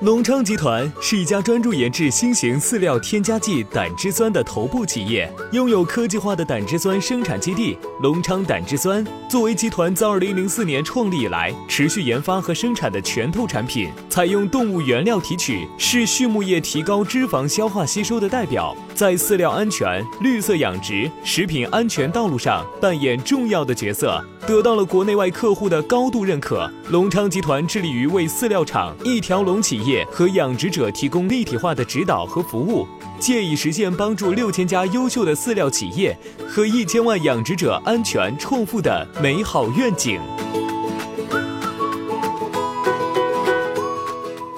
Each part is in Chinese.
隆昌集团是一家专注研制新型饲料添加剂胆汁酸的头部企业，拥有科技化的胆汁酸生产基地——隆昌胆汁酸。作为集团自2004年创立以来持续研发和生产的拳头产品，采用动物原料提取，是畜牧业提高脂肪消化吸收的代表，在饲料安全、绿色养殖、食品安全道路上扮演重要的角色，得到了国内外客户的高度认可。隆昌集团致力于为饲料厂、一条龙企业。和养殖者提供立体化的指导和服务，借以实现帮助六千家优秀的饲料企业和一千万养殖者安全创富的美好愿景。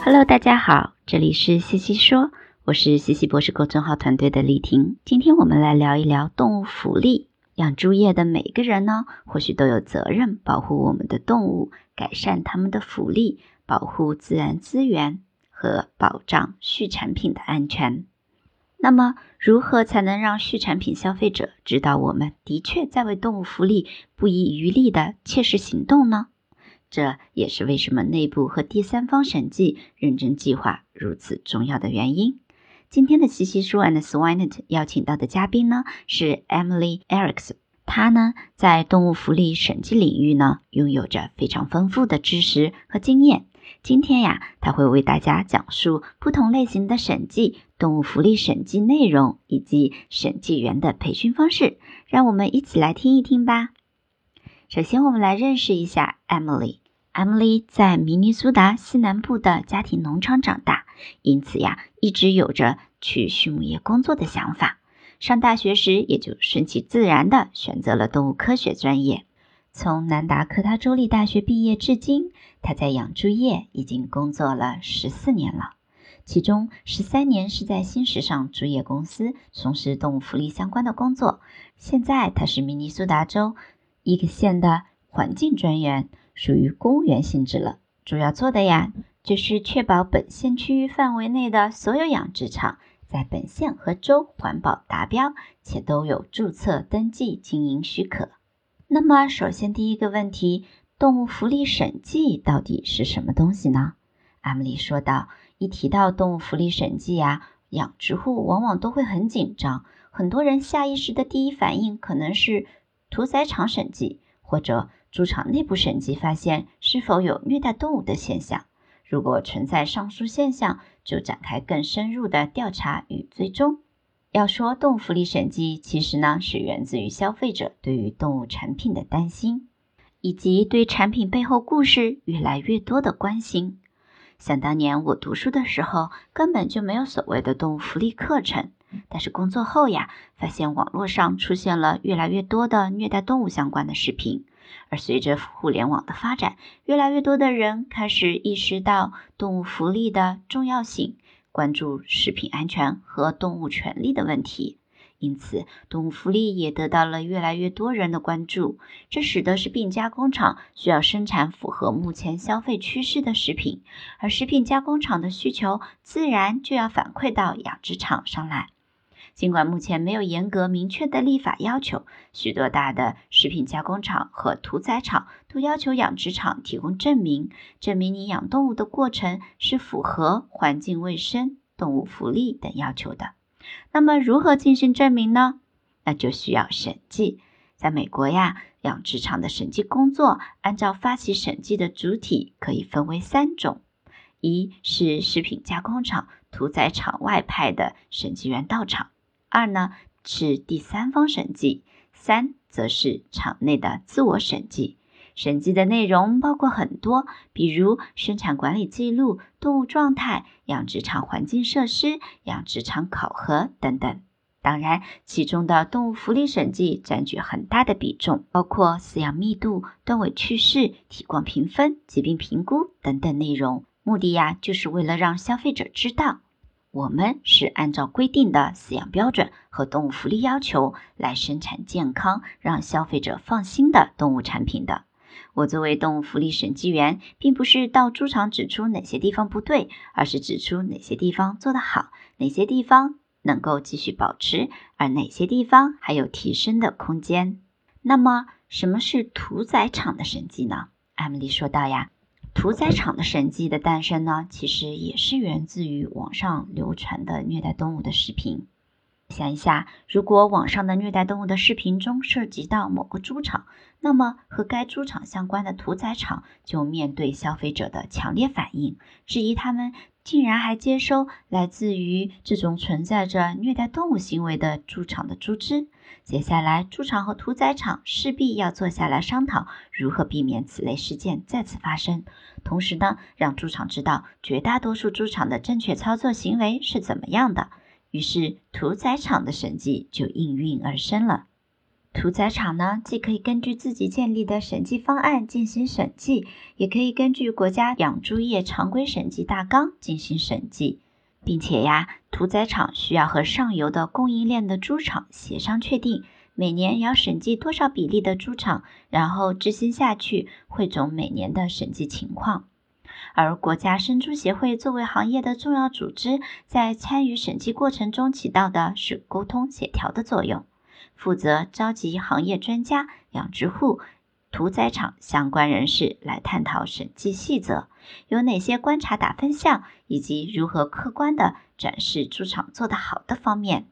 Hello，大家好，这里是西西说，我是西西博士公众号团队的丽婷。今天我们来聊一聊动物福利。养猪业的每个人呢，或许都有责任保护我们的动物，改善他们的福利。保护自然资源和保障畜产品的安全。那么，如何才能让畜产品消费者知道我们的确在为动物福利不遗余力的切实行动呢？这也是为什么内部和第三方审计认证计划如此重要的原因。今天的西西说 and Swinet 邀请到的嘉宾呢是 Emily Eriks，她呢在动物福利审计领域呢拥有着非常丰富的知识和经验。今天呀，他会为大家讲述不同类型的审计、动物福利审计内容以及审计员的培训方式，让我们一起来听一听吧。首先，我们来认识一下 Emily。Emily 在明尼苏达西南部的家庭农场长大，因此呀，一直有着去畜牧业工作的想法。上大学时，也就顺其自然的选择了动物科学专业。从南达科他州立大学毕业至今，他在养猪业已经工作了十四年了，其中十三年是在新时尚猪业公司从事动物福利相关的工作。现在他是明尼苏达州一个县的环境专员，属于公务员性质了。主要做的呀，就是确保本县区域范围内的所有养殖场在本县和州环保达标，且都有注册登记经营许可。那么，首先第一个问题，动物福利审计到底是什么东西呢？阿米丽说道：“一提到动物福利审计啊，养殖户往往都会很紧张，很多人下意识的第一反应可能是屠宰场审计，或者猪场内部审计，发现是否有虐待动物的现象。如果存在上述现象，就展开更深入的调查与追踪。”要说动物福利审计，其实呢是源自于消费者对于动物产品的担心，以及对产品背后故事越来越多的关心。想当年我读书的时候，根本就没有所谓的动物福利课程，但是工作后呀，发现网络上出现了越来越多的虐待动物相关的视频，而随着互联网的发展，越来越多的人开始意识到动物福利的重要性。关注食品安全和动物权利的问题，因此动物福利也得到了越来越多人的关注。这使得食品加工厂需要生产符合目前消费趋势的食品，而食品加工厂的需求自然就要反馈到养殖场上来。尽管目前没有严格明确的立法要求，许多大的食品加工厂和屠宰场都要求养殖场提供证明，证明你养动物的过程是符合环境卫生、动物福利等要求的。那么，如何进行证明呢？那就需要审计。在美国呀，养殖场的审计工作按照发起审计的主体可以分为三种：一是食品加工厂、屠宰场外派的审计员到场。二呢，是第三方审计，三则是场内的自我审计。审计的内容包括很多，比如生产管理记录、动物状态、养殖场环境设施、养殖场考核等等。当然，其中的动物福利审计占据很大的比重，包括饲养密度、断尾去势、体况评分、疾病评估等等内容。目的呀，就是为了让消费者知道，我们是按照规定的饲养标准和动物福利要求来生产健康、让消费者放心的动物产品的。我作为动物福利审计员，并不是到猪场指出哪些地方不对，而是指出哪些地方做得好，哪些地方能够继续保持，而哪些地方还有提升的空间。那么，什么是屠宰场的审计呢？艾米丽说道呀，屠宰场的神迹的诞生呢，其实也是源自于网上流传的虐待动物的视频。想一下，如果网上的虐待动物的视频中涉及到某个猪场，那么和该猪场相关的屠宰场就面对消费者的强烈反应，质疑他们竟然还接收来自于这种存在着虐待动物行为的猪场的猪只。接下来，猪场和屠宰场势必要坐下来商讨如何避免此类事件再次发生，同时呢，让猪场知道绝大多数猪场的正确操作行为是怎么样的。于是，屠宰场的审计就应运而生了。屠宰场呢，既可以根据自己建立的审计方案进行审计，也可以根据国家养猪业常规审计大纲进行审计，并且呀，屠宰场需要和上游的供应链的猪场协商确定每年要审计多少比例的猪场，然后执行下去，汇总每年的审计情况。而国家生猪协会作为行业的重要组织，在参与审计过程中起到的是沟通协调的作用，负责召集行业专家、养殖户、屠宰场相关人士来探讨审计细则，有哪些观察打分项，以及如何客观地展示猪场做得好的方面。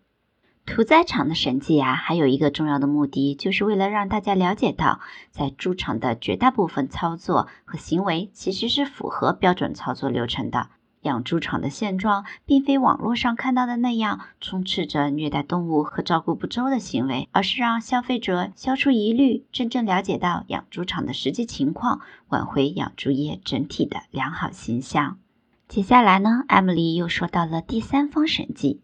屠宰场的审计啊，还有一个重要的目的，就是为了让大家了解到，在猪场的绝大部分操作和行为其实是符合标准操作流程的。养猪场的现状，并非网络上看到的那样充斥着虐待动物和照顾不周的行为，而是让消费者消除疑虑，真正了解到养猪场的实际情况，挽回养猪业整体的良好形象。接下来呢，艾米丽又说到了第三方审计。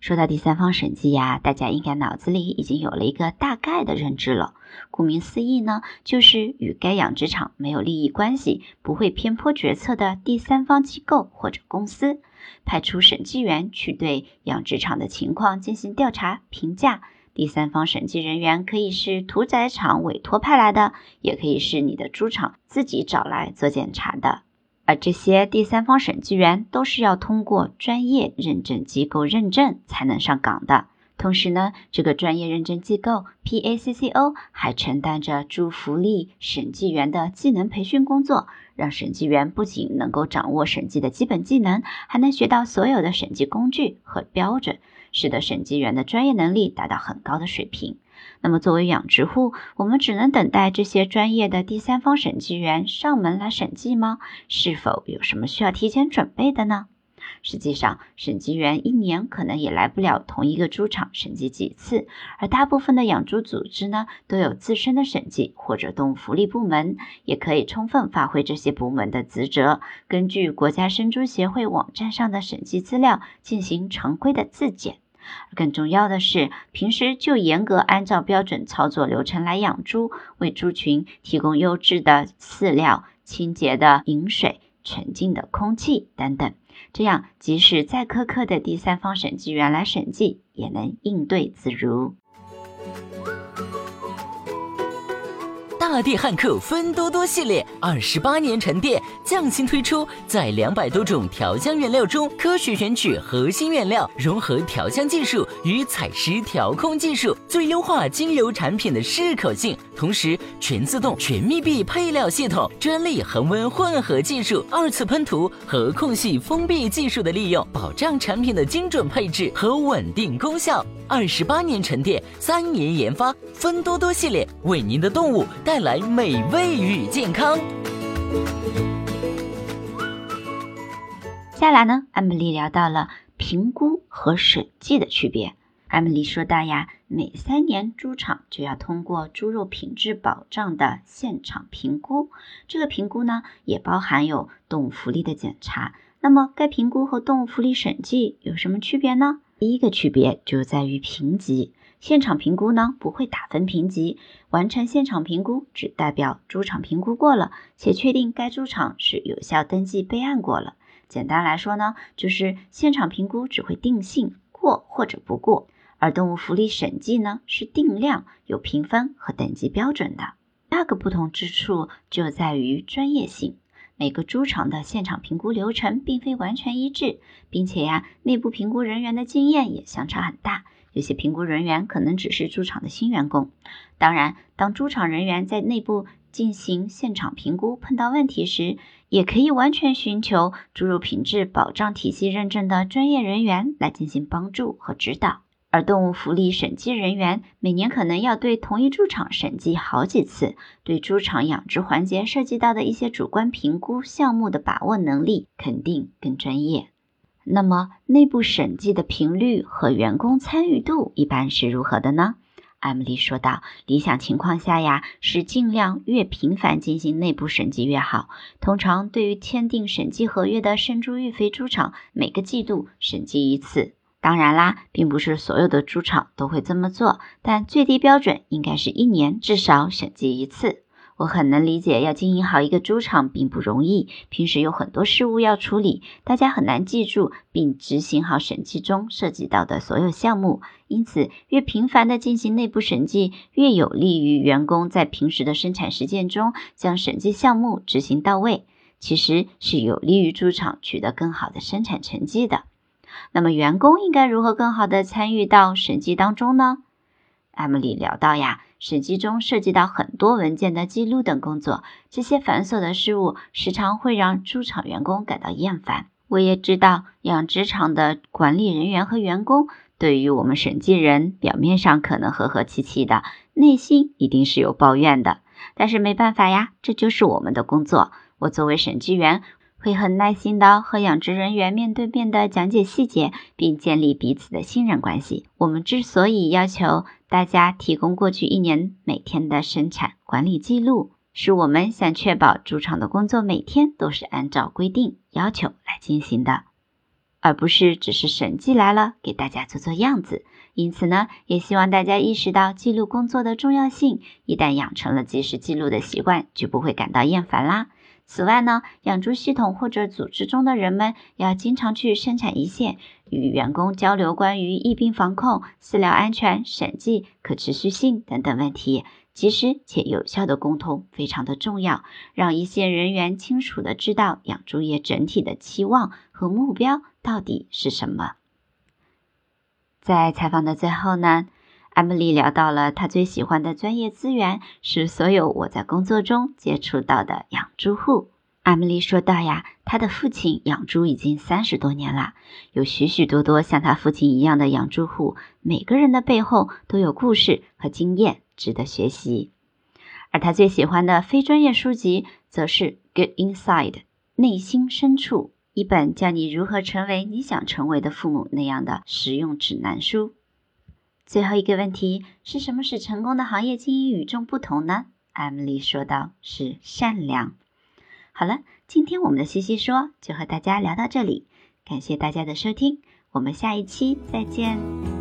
说到第三方审计呀，大家应该脑子里已经有了一个大概的认知了。顾名思义呢，就是与该养殖场没有利益关系、不会偏颇决策的第三方机构或者公司，派出审计员去对养殖场的情况进行调查评价。第三方审计人员可以是屠宰场委托派来的，也可以是你的猪场自己找来做检查的。而这些第三方审计员都是要通过专业认证机构认证才能上岗的。同时呢，这个专业认证机构 PACCO 还承担着猪福利审计员的技能培训工作，让审计员不仅能够掌握审计的基本技能，还能学到所有的审计工具和标准，使得审计员的专业能力达到很高的水平。那么，作为养殖户，我们只能等待这些专业的第三方审计员上门来审计吗？是否有什么需要提前准备的呢？实际上，审计员一年可能也来不了同一个猪场审计几次，而大部分的养猪组织呢，都有自身的审计或者动物福利部门，也可以充分发挥这些部门的职责，根据国家生猪协会网站上的审计资料进行常规的自检。更重要的是，平时就严格按照标准操作流程来养猪，为猪群提供优质的饲料、清洁的饮水、纯净的空气等等。这样，即使再苛刻的第三方审计员来审计，也能应对自如。大地汉克芬多多系列二十八年沉淀，匠心推出，在两百多种调香原料中科学选取核心原料，融合调香技术与采石调控技术，最优化精油产品的适口性。同时，全自动、全密闭配料系统、专利恒温混合技术、二次喷涂和空隙封闭技术的利用，保障产品的精准配置和稳定功效。二十八年沉淀，三年研发，芬多多系列为您的动物带来美味与健康。接下来呢，艾米丽聊到了评估和审计的区别。艾米丽说到呀，每三年猪场就要通过猪肉品质保障的现场评估，这个评估呢也包含有动物福利的检查。那么该评估和动物福利审计有什么区别呢？第一个区别就在于评级。现场评估呢不会打分评级，完成现场评估只代表猪场评估过了，且确定该猪场是有效登记备案过了。简单来说呢，就是现场评估只会定性过或者不过。而动物福利审计呢，是定量有评分和等级标准的。第二个不同之处就在于专业性。每个猪场的现场评估流程并非完全一致，并且呀，内部评估人员的经验也相差很大。有些评估人员可能只是猪场的新员工。当然，当猪场人员在内部进行现场评估碰到问题时，也可以完全寻求猪肉品质保障体系认证的专业人员来进行帮助和指导。而动物福利审计人员每年可能要对同一猪场审计好几次，对猪场养殖环节涉及到的一些主观评估项目的把握能力肯定更专业。那么，内部审计的频率和员工参与度一般是如何的呢？艾米丽说道：“理想情况下呀，是尽量越频繁进行内部审计越好。通常，对于签订审计合约的生猪育肥猪场，每个季度审计一次。”当然啦，并不是所有的猪场都会这么做，但最低标准应该是一年至少审计一次。我很能理解，要经营好一个猪场并不容易，平时有很多事务要处理，大家很难记住并执行好审计中涉及到的所有项目。因此，越频繁的进行内部审计，越有利于员工在平时的生产实践中将审计项目执行到位，其实是有利于猪场取得更好的生产成绩的。那么，员工应该如何更好的参与到审计当中呢？艾米丽聊到呀，审计中涉及到很多文件的记录等工作，这些繁琐的事务时常会让猪场员工感到厌烦。我也知道，养殖场的管理人员和员工对于我们审计人，表面上可能和和气气的，内心一定是有抱怨的。但是没办法呀，这就是我们的工作。我作为审计员。会很耐心的和养殖人员面对面的讲解细节，并建立彼此的信任关系。我们之所以要求大家提供过去一年每天的生产管理记录，是我们想确保猪场的工作每天都是按照规定要求来进行的，而不是只是审计来了给大家做做样子。因此呢，也希望大家意识到记录工作的重要性。一旦养成了及时记录的习惯，就不会感到厌烦啦。此外呢，养猪系统或者组织中的人们要经常去生产一线，与员工交流关于疫病防控、饲料安全、审计、可持续性等等问题，及时且有效的沟通非常的重要，让一线人员清楚的知道养猪业整体的期望和目标到底是什么。在采访的最后呢。艾米丽聊到了她最喜欢的专业资源是所有我在工作中接触到的养猪户。艾米丽说道呀，她的父亲养猪已经三十多年了，有许许多多像他父亲一样的养猪户，每个人的背后都有故事和经验值得学习。而他最喜欢的非专业书籍则是《Good Inside》内心深处，一本教你如何成为你想成为的父母那样的实用指南书。最后一个问题是什么使成功的行业经营与众不同呢？艾米丽说道：“是善良。”好了，今天我们的西西说就和大家聊到这里，感谢大家的收听，我们下一期再见。